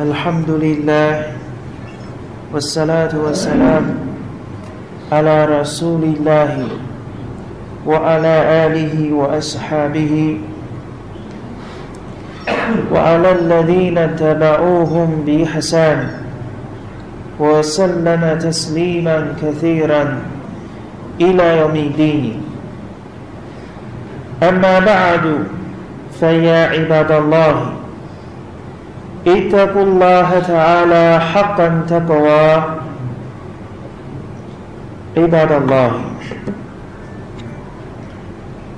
الحمد لله والصلاة والسلام على رسول الله وعلى آله وأصحابه وعلى الذين تبعوهم بإحسان وسلم تسليما كثيرا إلى يوم الدين. أما بعد فيا عباد الله اتقوا الله تعالى حقا تقوى عباد الله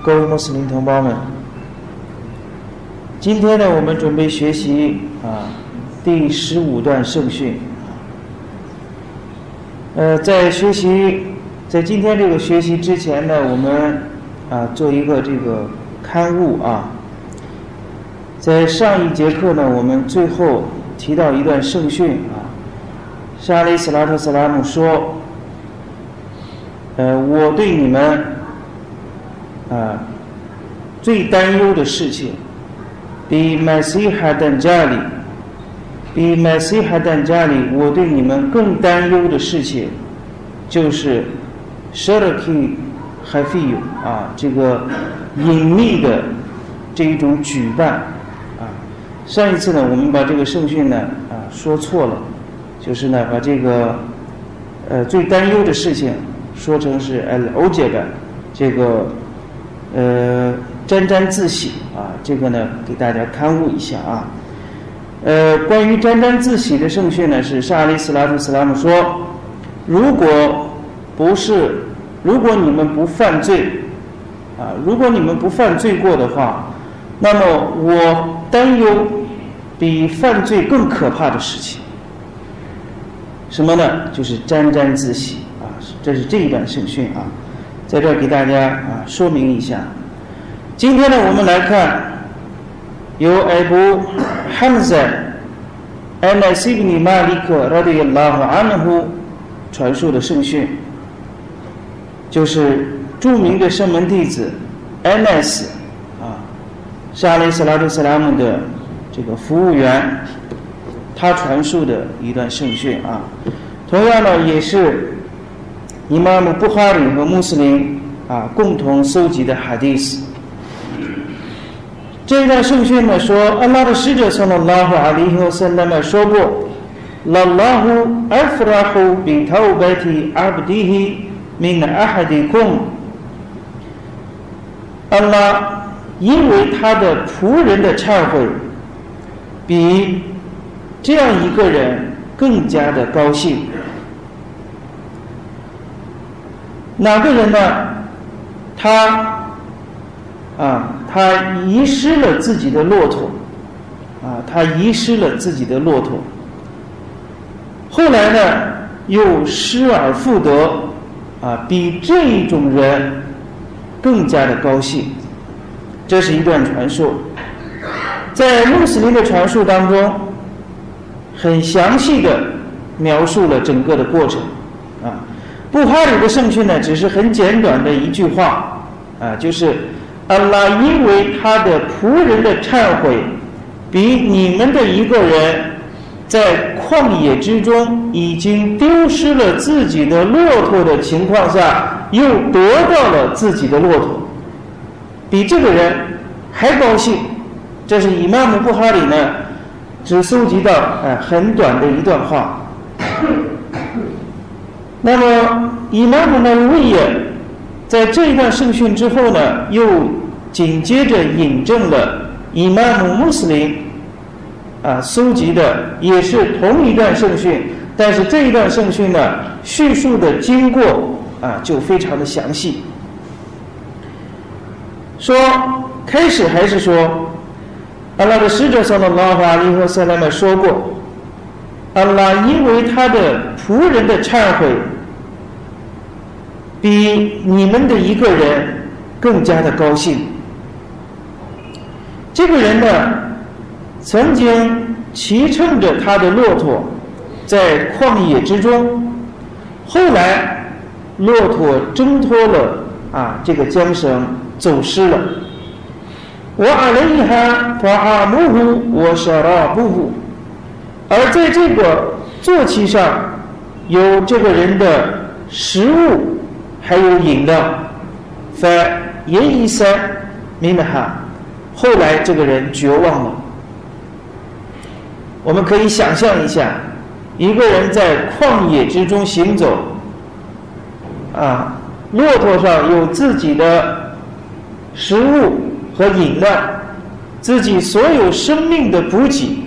各位穆斯林同胞们，今天呢，我们准备学习啊第十五段圣训。呃，在学习在今天这个学习之前呢，我们啊做一个这个刊物啊。 在上一节课呢，我们最后提到一段圣训啊，沙利斯拉特斯拉姆说：“呃，我对你们啊最担忧的事情，比麦西哈丹加里，比麦西哈丹加里，我对你们更担忧的事情，就是 sharki hafiyu 啊，这个隐秘的这一种举办。”上一次呢，我们把这个圣训呢啊说错了，就是呢把这个呃最担忧的事情说成是呃欧杰的这个呃沾沾自喜啊，这个呢给大家刊物一下啊。呃，关于沾沾自喜的圣训呢，是沙利斯拉图斯拉姆说，如果不是如果你们不犯罪啊，如果你们不犯罪过的话，那么我。担忧比犯罪更可怕的事情，什么呢？就是沾沾自喜啊！这是这一段圣训啊，在这儿给大家啊说明一下。今天呢，我们来看由艾布汉塞安奈西布尼马里克拉迪拉和阿纳夫传述的圣训，就是著名的圣门弟子安奈斯。是阿里·斯拉特·斯拉姆的这个服务员，他传述的一段圣训啊。同样呢，也是伊玛目布哈里和穆斯林啊共同搜集的哈迪斯。这一段圣训呢说，安拉的使者（圣拉拉阿里和圣拉姆）说过：“拉拉胡阿弗拉胡比塔乌拜提阿布迪希明阿哈迪贡。”安拉。因为他的仆人的忏悔，比这样一个人更加的高兴。哪个人呢？他啊，他遗失了自己的骆驼，啊，他遗失了自己的骆驼。后来呢，又失而复得，啊，比这一种人更加的高兴。这是一段传说，在穆斯林的传述当中，很详细的描述了整个的过程。啊，布哈里的圣训呢，只是很简短的一句话，啊，就是安拉因为他的仆人的忏悔，比你们的一个人在旷野之中已经丢失了自己的骆驼的情况下，又得到了自己的骆驼。比这个人还高兴，这是以曼姆布哈里呢，只搜集到哎很短的一段话。那么以曼姆呢威也在这一段圣训之后呢，又紧接着引证了以曼姆穆斯林啊搜集的也是同一段圣训，但是这一段圣训呢叙述的经过啊就非常的详细。说开始还是说，阿拉的使者（萨拉拉法利和塞拉曼）说过，阿拉因为他的仆人的忏悔，比你们的一个人更加的高兴。这个人呢，曾经骑乘着他的骆驼在旷野之中，后来骆驼挣脱了啊这个缰绳。走失了。我阿雷哈法阿木呼我沙拉布呼，而在这个坐骑上有这个人的食物，还有饮料，发言一声，明白哈？后来这个人绝望了。我们可以想象一下，一个人在旷野之中行走，啊，骆驼上有自己的食物和饮料，自己所有生命的补给，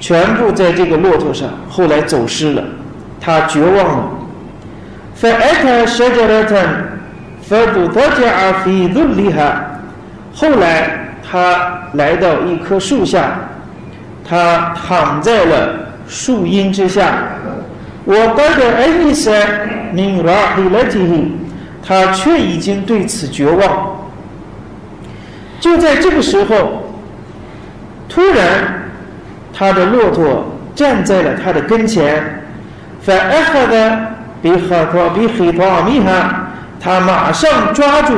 全部在这个骆驼上，后来走失了，他绝望了。فأتى شجرة فاضطجع في ظلها 后来他来到一棵树下，他躺在了树荫之下。我带着艾丽莎明拉黑了提，他却已经对此绝望。 就在这个时候突然他的骆驼站在了他的跟前在哀嚎的比哈托比嘿托阿米哈他马上抓住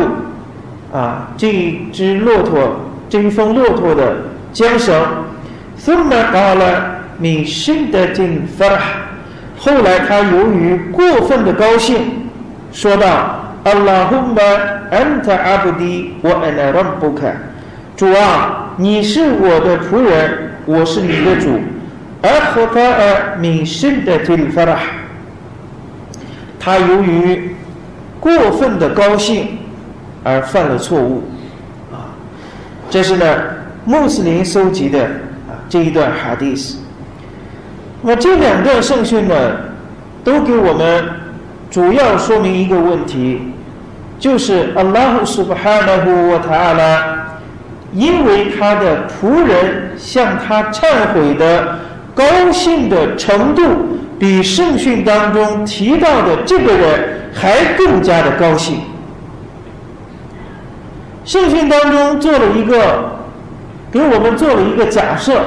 啊这只骆驼这一峰骆驼的缰绳。送的到了米歇尔的地方后来他由于过分的高兴说道 ：“اللهم أنت عبدي وأنا ربك。”主啊，你是我的仆人，我是你的主。أخطأ من شدة الفرح。他由于过分的高兴而犯了错误，啊，这是呢穆斯林收集的啊这一段哈迪斯。那么这两段圣训呢，都给我们 主要说明一个问题，就是阿拉胡苏巴哈纳胡瓦塔阿拉，因为他的仆人向他忏悔的高兴的程度。比圣训当中提到的这个人还更加的高兴。圣训当中做了一个，给我们做了一个假设，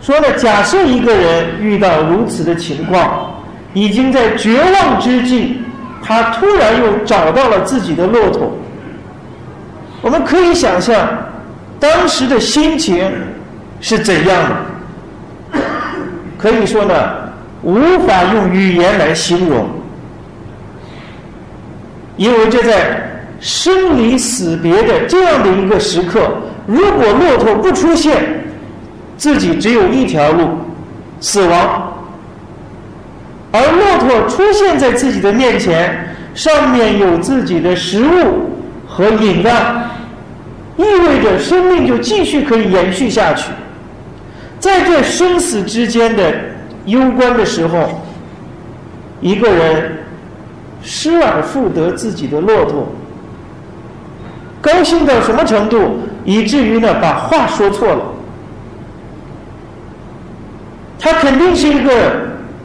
说呢，假设一个人遇到如此的情况，已经在绝望之际，他突然又找到了自己的骆驼，我们可以想象当时的心情是怎样的。可以说呢。无法用语言来形容，因为这在生离死别的这样的一个时刻，如果骆驼不出现，自己只有一条路，死亡；而骆驼出现在自己的面前，上面有自己的食物和饮料，意味着生命就继续可以延续下去，在这生死之间的。攸关的时候，一个人失而复得自己的骆驼，高兴到什么程度，以至于呢把话说错了。他肯定是一个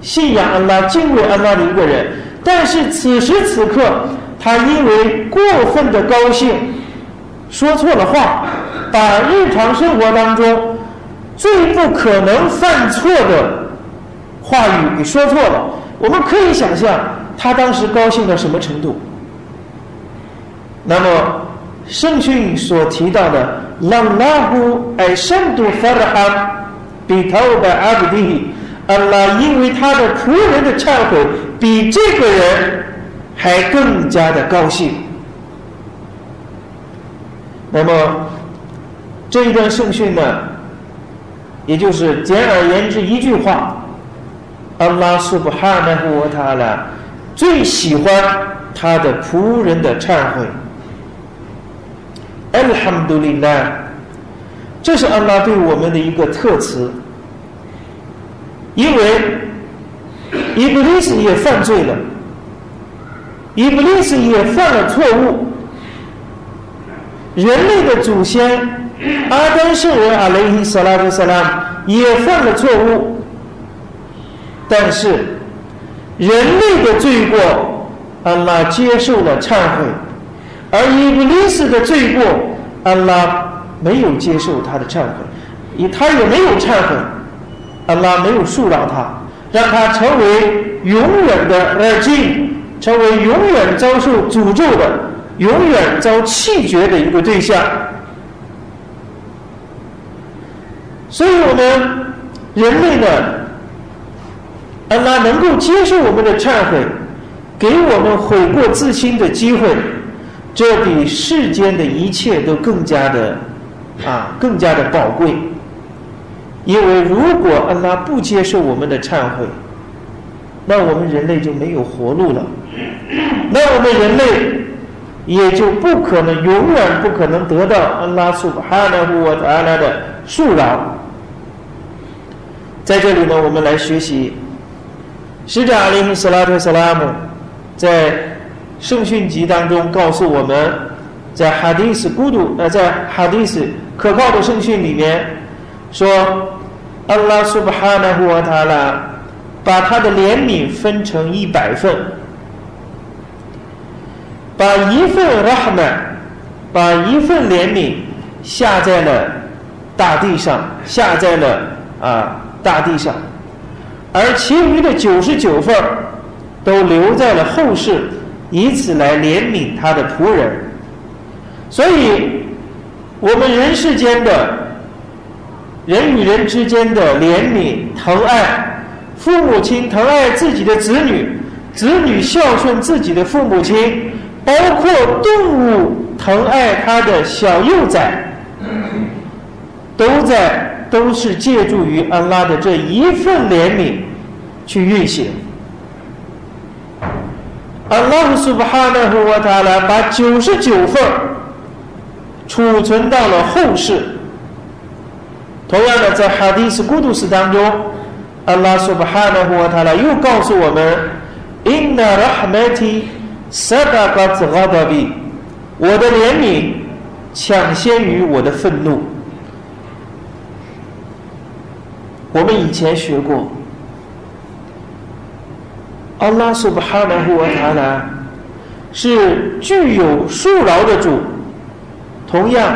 信仰安拉、敬畏安拉的一个人，但是此时此刻，他因为过分的高兴，说错了话，把日常生活当中最不可能犯错的。话语给说错了，我们可以想象他当时高兴到什么程度。那么圣训所提到的“让拉胡艾圣度法的哈比头的阿布蒂”，阿拉因为他的仆人的忏悔，比这个人还更加的高兴。那么这一段圣训呢，也就是简而言之一句话。阿拉苏布哈纳胡瓦塔拉最喜欢他的仆人的忏悔。阿哈姆杜里拉，这是阿拉对我们的一个特词。因为伊布利斯也犯罪了，伊布利斯也犯了错误。人类的祖先阿丹圣人阿雷伊萨拉布萨拉也犯了错误。但是，人类的罪过，安拉接受了忏悔；而伊布利斯的罪过，安拉没有接受他的忏悔，他也没有忏悔，安拉没有恕饶他，让他成为永远的二境，成为永远遭受诅咒的、永远遭弃绝的一个对象。所以我们。人类呢，安拉能够接受我们的忏悔，给我们悔过自新的机会，这比世间的一切都更加的啊，更加的宝贵。因为如果安拉不接受我们的忏悔，那我们人类就没有活路了，那我们人类也就不可能永远不可能得到安拉苏哈纳胡瓦塔拉的恕饶。在这里呢，我们来学习使者阿里姆斯拉特斯拉姆在圣训集当中告诉我们，在哈迪斯孤独呃，在哈迪斯可靠的圣训里面说。安拉苏巴哈纳胡瓦塔拉把他的怜悯分成一百份，把一份拉哈曼，把一份怜悯下在了大地上，下在了啊大地上，而其余的九十九份都留在了后世，以此来怜悯他的仆人。所以，我们人世间的。人与人之间的怜悯、疼爱，父母亲疼爱自己的子女，子女孝顺自己的父母亲，包括动物疼爱它的小幼崽，都在都是借助于安拉的这一份怜悯去运行。安拉苏巴哈纳和瓦塔拉把九十九份储存到了后世。同样的，在哈迪斯古杜斯当中，安拉苏巴哈纳胡瓦塔拉又告诉我们：“Inna rahmati sadaqat ghadabi。”我的怜悯抢先于我的愤怒。我们以前学过，安拉苏巴哈纳胡瓦塔拉是具有恕饶的主，同样。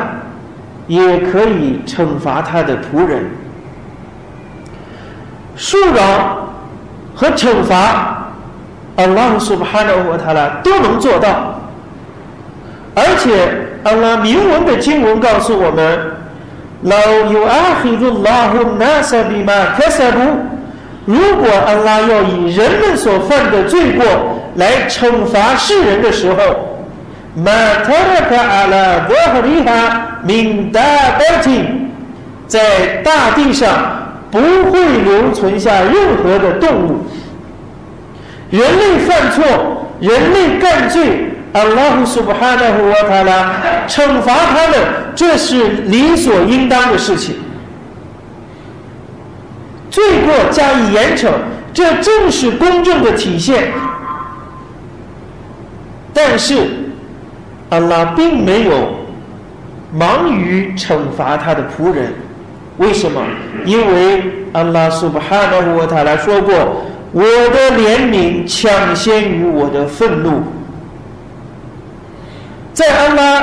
也可以惩罚他的仆人，恕饶和惩罚，安拉苏巴哈纳和他拉都能做到。而且，安拉明文的经文告诉我们：“。”如果安拉要以人们所犯的罪过来惩罚世人的时候马特勒克阿拉瓦哈里哈明达布丁，在大地上不会留存下任何的动物。人类犯错，人类干罪，阿拉胡师傅哈那夫沃塔拉惩罚他们，这是理所应当的事情。罪过加以严惩，这正是公正的体现。但是。安拉并没有忙于惩罚他的仆人，为什么？因为安拉苏布哈纳沃塔来说过：“我的怜悯抢先于我的愤怒。”在安拉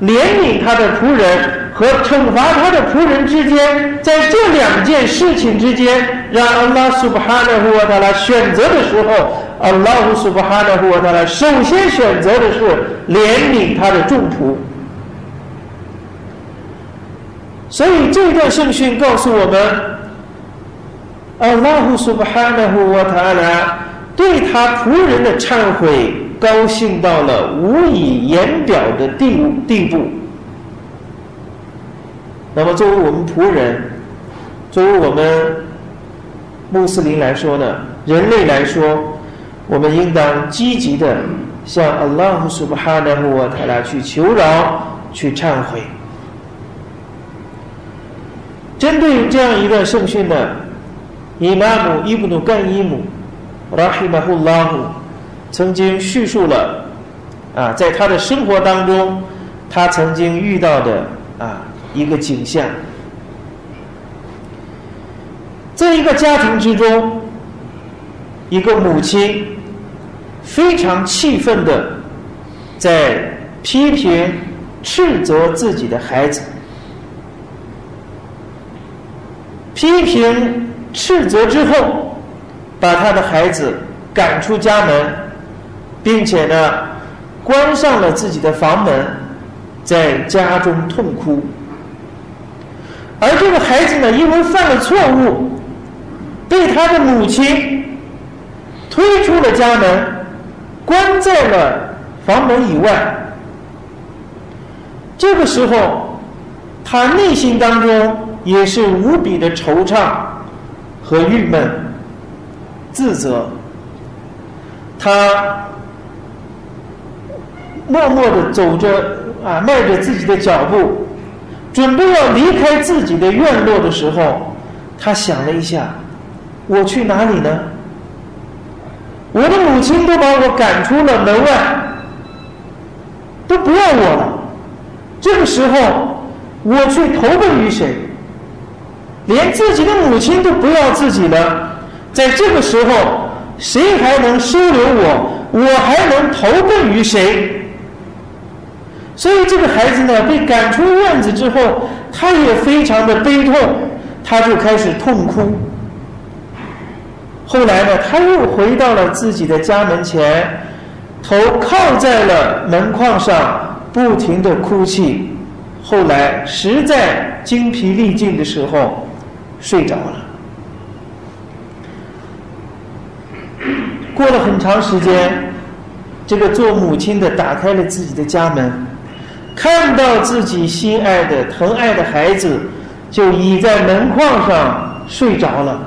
怜悯他的仆人和惩罚他的仆人之间，在这两件事情之间，让安拉苏巴哈纳胡他来选择的时候。阿拉胡苏巴哈纳胡他来首先选择的是怜悯他的众仆，所以这段圣训告诉我们，阿拉胡苏巴哈纳胡他来对他仆人的忏悔高兴到了无以言表的地地步。那么作为我们仆人，作为我们穆斯林来说呢，人类来说。我们应当积极的向阿拉胡苏巴哈纳胡瓦塔拉去求饶、去忏悔。针对这样一段圣训呢，伊玛姆伊布努干伊姆拉希马胡拉姆曾经叙述了啊，在他的生活当中，他曾经遇到的啊一个景象，在一个家庭之中，一个母亲。非常气愤的，在批评、斥责自己的孩子，批评、斥责之后，把他的孩子赶出家门，并且呢，关上了自己的房门，在家中痛哭。而这个孩子呢，因为犯了错误，被他的母亲推出了家门，关在了房门以外。这个时候，他内心当中也是无比的惆怅和郁闷、自责。他默默的走着啊，迈着自己的脚步，准备要离开自己的院落的时候，他想了一下：我去哪里呢？我的母亲都把我赶出了门外，都不要我了。这个时候，我去投奔于谁？连自己的母亲都不要自己了，在这个时候，谁还能收留我？我还能投奔于谁？所以这个孩子呢，被赶出院子之后，他也非常的悲痛，他就开始痛哭。后来呢，他又回到了自己的家门前，头靠在了门框上，不停的哭泣。后来实在精疲力尽的时候，睡着了。过了很长时间，这个做母亲的打开了自己的家门。看到自己心爱的、疼爱的孩子，就倚在门框上睡着了，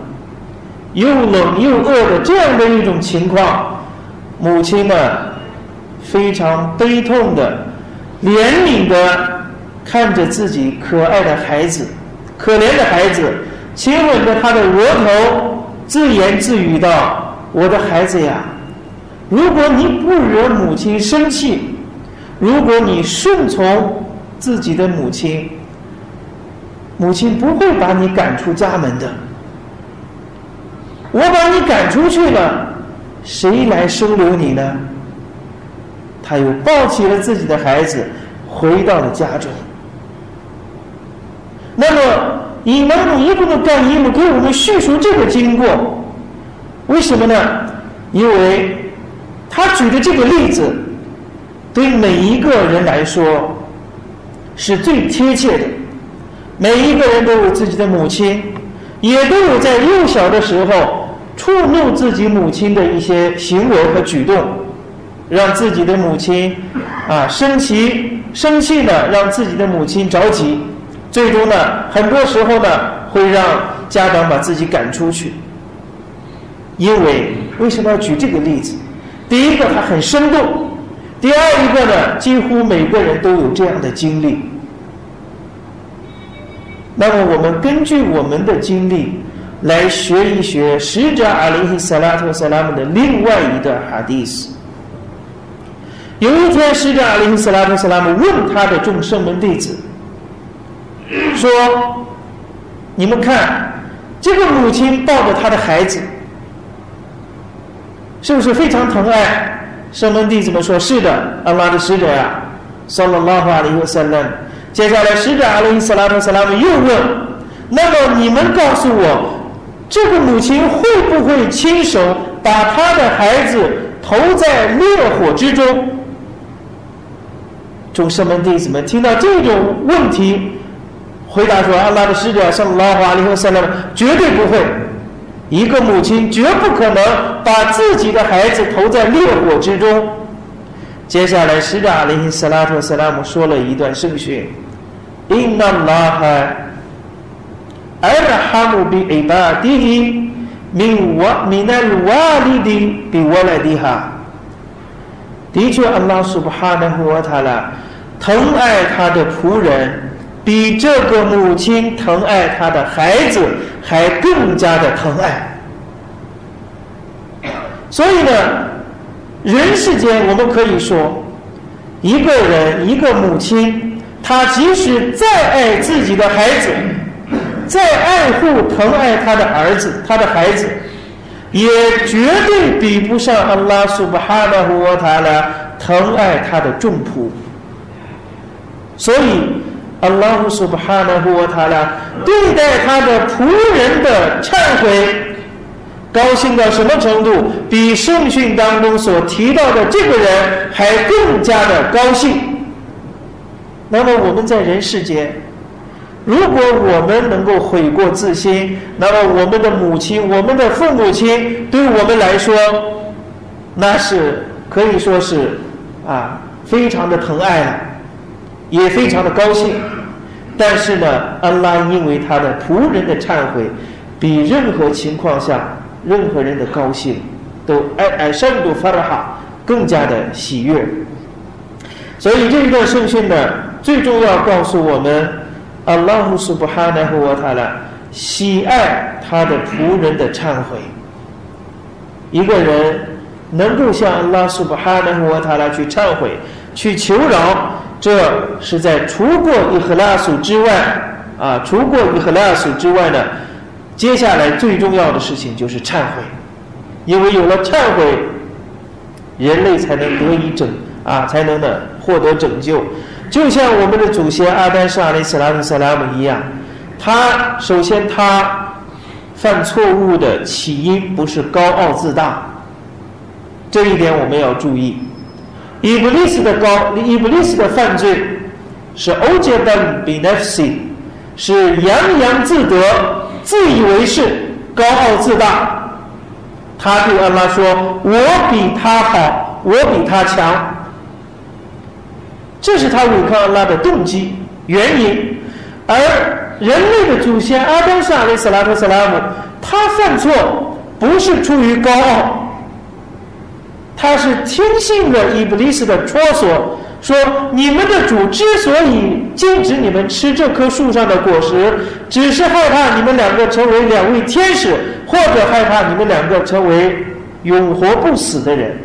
又冷又饿的这样的一种情况，母亲呢，非常悲痛的、怜悯的看着自己可爱的孩子、可怜的孩子，亲吻着他的额头，自言自语道：“我的孩子呀，如果你不惹母亲生气。”如果你顺从自己的母亲，母亲不会把你赶出家门的。我把你赶出去了，谁来收留你呢？他又抱起了自己的孩子，回到了家中。那么，以蒙古伊布的干伊姆给我们叙述这个经过，为什么呢？因为他举的这个例子。对每一个人来说，是最贴切的。每一个人都有自己的母亲，也都有在幼小的时候触怒自己母亲的一些行为和举动，让自己的母亲啊生气，生气呢，让自己的母亲着急，最终呢，很多时候呢，会让家长把自己赶出去。因为为什么要举这个例子？第一个，它很生动。第二一个呢，几乎每个人都有这样的经历。那么我们根据我们的经历来学一学使者阿里希萨拉特萨拉姆的另外一段哈迪斯。有一天，使者阿里希萨拉特萨拉姆问他的众圣门弟子说：“你们看，这个母亲抱着他的孩子，是不是非常疼爱？”圣门弟子们说：“是的，阿拉的使者呀，萨拉拉哈里和萨拉。”接下来，使者阿拉伊斯拉特萨拉姆又问：“那么你们告诉我，这个母亲会不会亲手把她的孩子投在烈火之中？”众圣门弟子们听到这种问题，回答说：“阿拉的使者萨拉哈里和萨拉，绝对不会。”一个母亲绝不可能把自己的孩子投在烈火之中。接下来，使者阿里·斯拉特·斯拉姆说了一段圣训：“Inna Allah arhamu bi ibadihi min wa min al-walidi bi waladiha。”的确，安拉苏布哈纳胡瓦塔拉疼爱他的仆人。比这个母亲疼爱他的孩子还更加的疼爱，所以呢，人世间我们可以说，一个人一个母亲，他即使再爱自己的孩子，再爱护疼爱他的儿子他的孩子，也绝对比不上阿拉苏巴哈拉胡瓦塔拉疼爱他的众仆，所以。阿拉胡苏巴哈纳胡瓦塔拉对待他的仆人的忏悔，高兴到什么程度？比圣训当中所提到的这个人还更加的高兴。那么我们在人世间，如果我们能够悔过自新，那么我们的母亲、我们的父母亲对我们来说，那是可以说是啊，非常的疼爱了，也非常的高兴。但是呢，安拉因为他的仆人的忏悔，比任何情况下任何人的高兴都哎哎深度发的好，更加的喜悦。所以这一段圣训呢，最重要告诉我们，阿拉姆苏布哈奈和瓦塔拉喜爱他的仆人的忏悔。一个人能够向阿拉苏布哈奈和瓦塔拉去忏悔，去求饶。这是在除过伊赫拉苏之外啊，除过伊赫拉苏之外呢，接下来最重要的事情就是忏悔，因为有了忏悔，人类才能得以拯啊，才能呢获得拯救。就像我们的祖先阿丹沙里斯拉姆萨拉姆一样，他首先他犯错误的起因不是高傲自大，这一点我们要注意。伊布利斯的高，伊布利斯的犯罪是欧杰本比奈夫西，是洋洋自得、自以为是、高傲自大。他对安拉说：“我比他好，我比他强。”这是他违抗阿拉的动机原因。而人类的祖先阿当沙利斯拉特斯拉姆，他犯错不是出于高傲。他是听信了伊布利斯的戳索，说你们的主之所以禁止你们吃这棵树上的果实，只是害怕你们两个成为两位天使，或者害怕你们两个成为永活不死的人。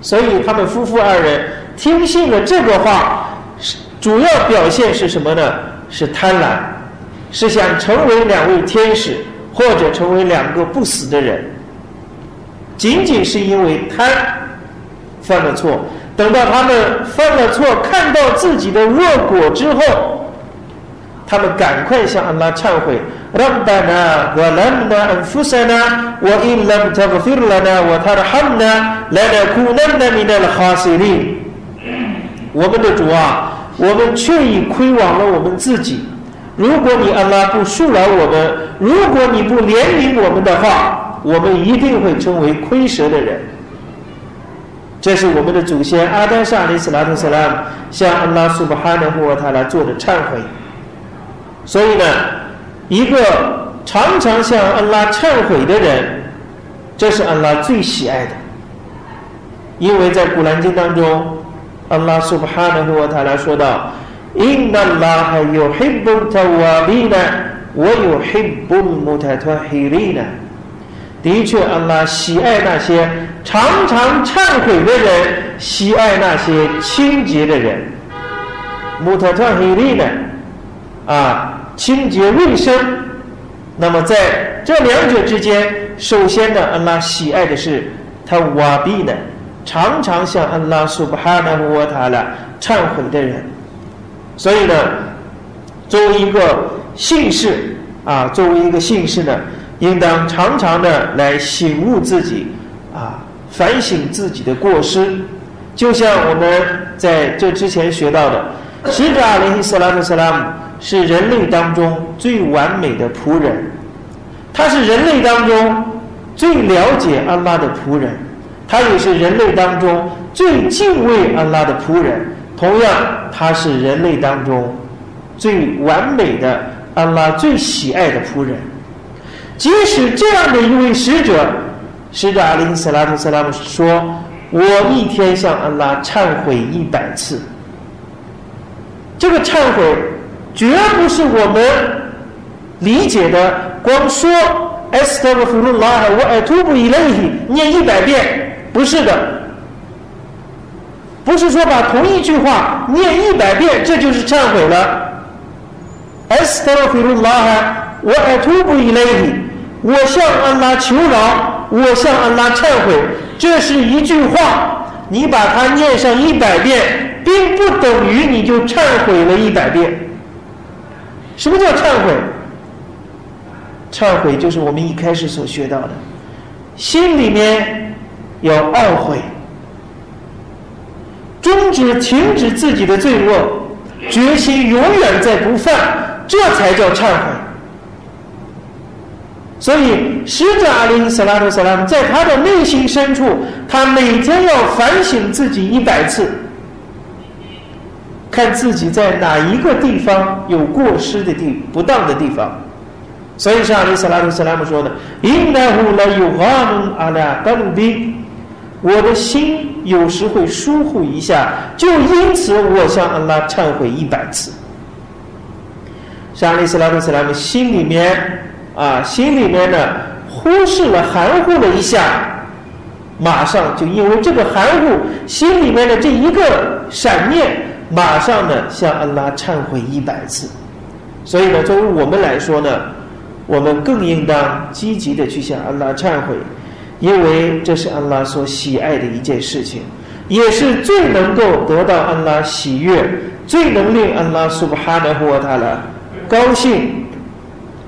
所以他们夫妇二人听信了这个话，主要表现是什么呢？是贪婪，是想成为两位天使，或者成为两个不死的人。仅仅是因为贪犯了错，等到他们犯了错，看到自己的恶果之后，他们赶快向安拉忏悔。ربنا ظلمنا أنفسنا وإن لم تغفر لنا وترحمنا لنكونن من الخاسرين。我们的主啊，我们确已亏枉了我们自己。如果你安拉不恕饶我们，如果你不怜悯我们的话。 我们一定会成为亏蛇的人。这是我们的祖先阿丹上林斯拉特斯拉向阿拉苏布哈纳和沃塔拉做的忏悔。所以呢，一个常常向阿拉忏悔的人，这是阿拉最喜爱的。因为在《古兰经》当中，阿拉苏布哈的布沃塔拉说道：“因那拉还有黑布特瓦比呢，我有黑布穆塔托黑利呢。”的确，安拉喜爱那些常常忏悔的人，喜爱那些清洁的人。穆特特黑利呢？啊，清洁卫生。那么在这两者之间，首先呢，安拉喜爱的是他瓦比呢，常常向安拉苏巴哈纳沃塔拉忏悔的人。所以呢，作为一个姓氏啊，作为一个姓氏呢。应当常常的来醒悟自己，啊，反省自己的过失。就像我们在这之前学到的，使者阿里·斯拉姆·斯拉姆是人类当中最完美的仆人，他是人类当中最了解安拉的仆人，他也是人类当中最敬畏安拉的仆人。同样，他是人类当中最完美的安拉最喜爱的仆人。即使这样的一位使者，使者阿里·斯拉特·斯拉姆说：“我一天向安拉忏悔一百次。”这个忏悔绝不是我们理解的，光说 “Astaghfirullah wa a t u b i l a h 念一百遍，不是的，不是说把同一句话念一百遍，这就是忏悔了。“Astaghfirullah wa a t u b i l a h。我向安拉求饶，我向安拉忏悔，这是一句话。你把它念上一百遍，并不等于你就忏悔了一百遍。什么叫忏悔？忏悔就是我们一开始所学到的，心里面要懊悔，终止停止自己的罪恶，决心永远再不犯，这才叫忏悔。所以，使者阿里·斯拉特·斯拉姆在他的内心深处，他每天要反省自己一百次，看自己在哪一个地方有过失的地、不当的地方。所以，像阿里·斯拉特·斯拉姆说的：“应该乎来有阿门阿拉干兵，我的心有时会疏忽一下，就因此我向阿拉忏悔一百次。”像阿里·斯拉特·斯拉姆心里面。啊，心里面呢忽视了、含糊了一下，马上就因为这个含糊，心里面的这一个闪念，马上呢向安拉忏悔一百次。所以呢，作为我们来说呢，我们更应当积极的去向安拉忏悔，因为这是安拉所喜爱的一件事情，也是最能够得到安拉喜悦、最能令安拉苏布哈纳胡瓦塔拉高兴。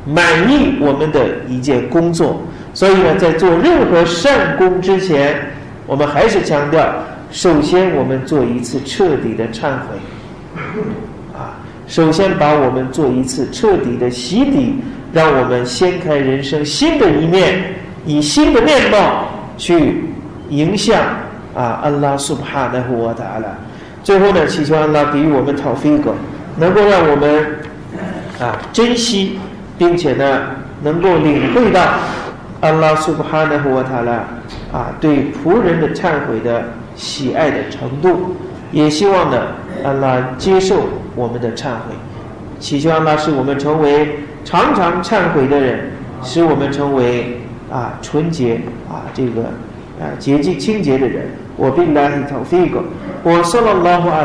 满意我们的一件工作，所以呢，在做任何善功之前，我们还是强调，首先我们做一次彻底的忏悔，啊，首先把我们做一次彻底的洗礼，让我们掀开人生新的一面，以新的面貌去迎向啊，安拉苏帕纳胡瓦达拉。最后呢，祈求安拉给予我们讨菲格，能够让我们啊珍惜。并且呢，能够领会到安拉苏布哈纳和塔拉啊对仆人的忏悔的喜爱的程度，也希望呢安拉接受我们的忏悔，祈求安拉使我们成为常常忏悔的人，使我们成为啊纯洁啊这个啊洁净清洁的人。我并拉希讨费个，我说了拉胡阿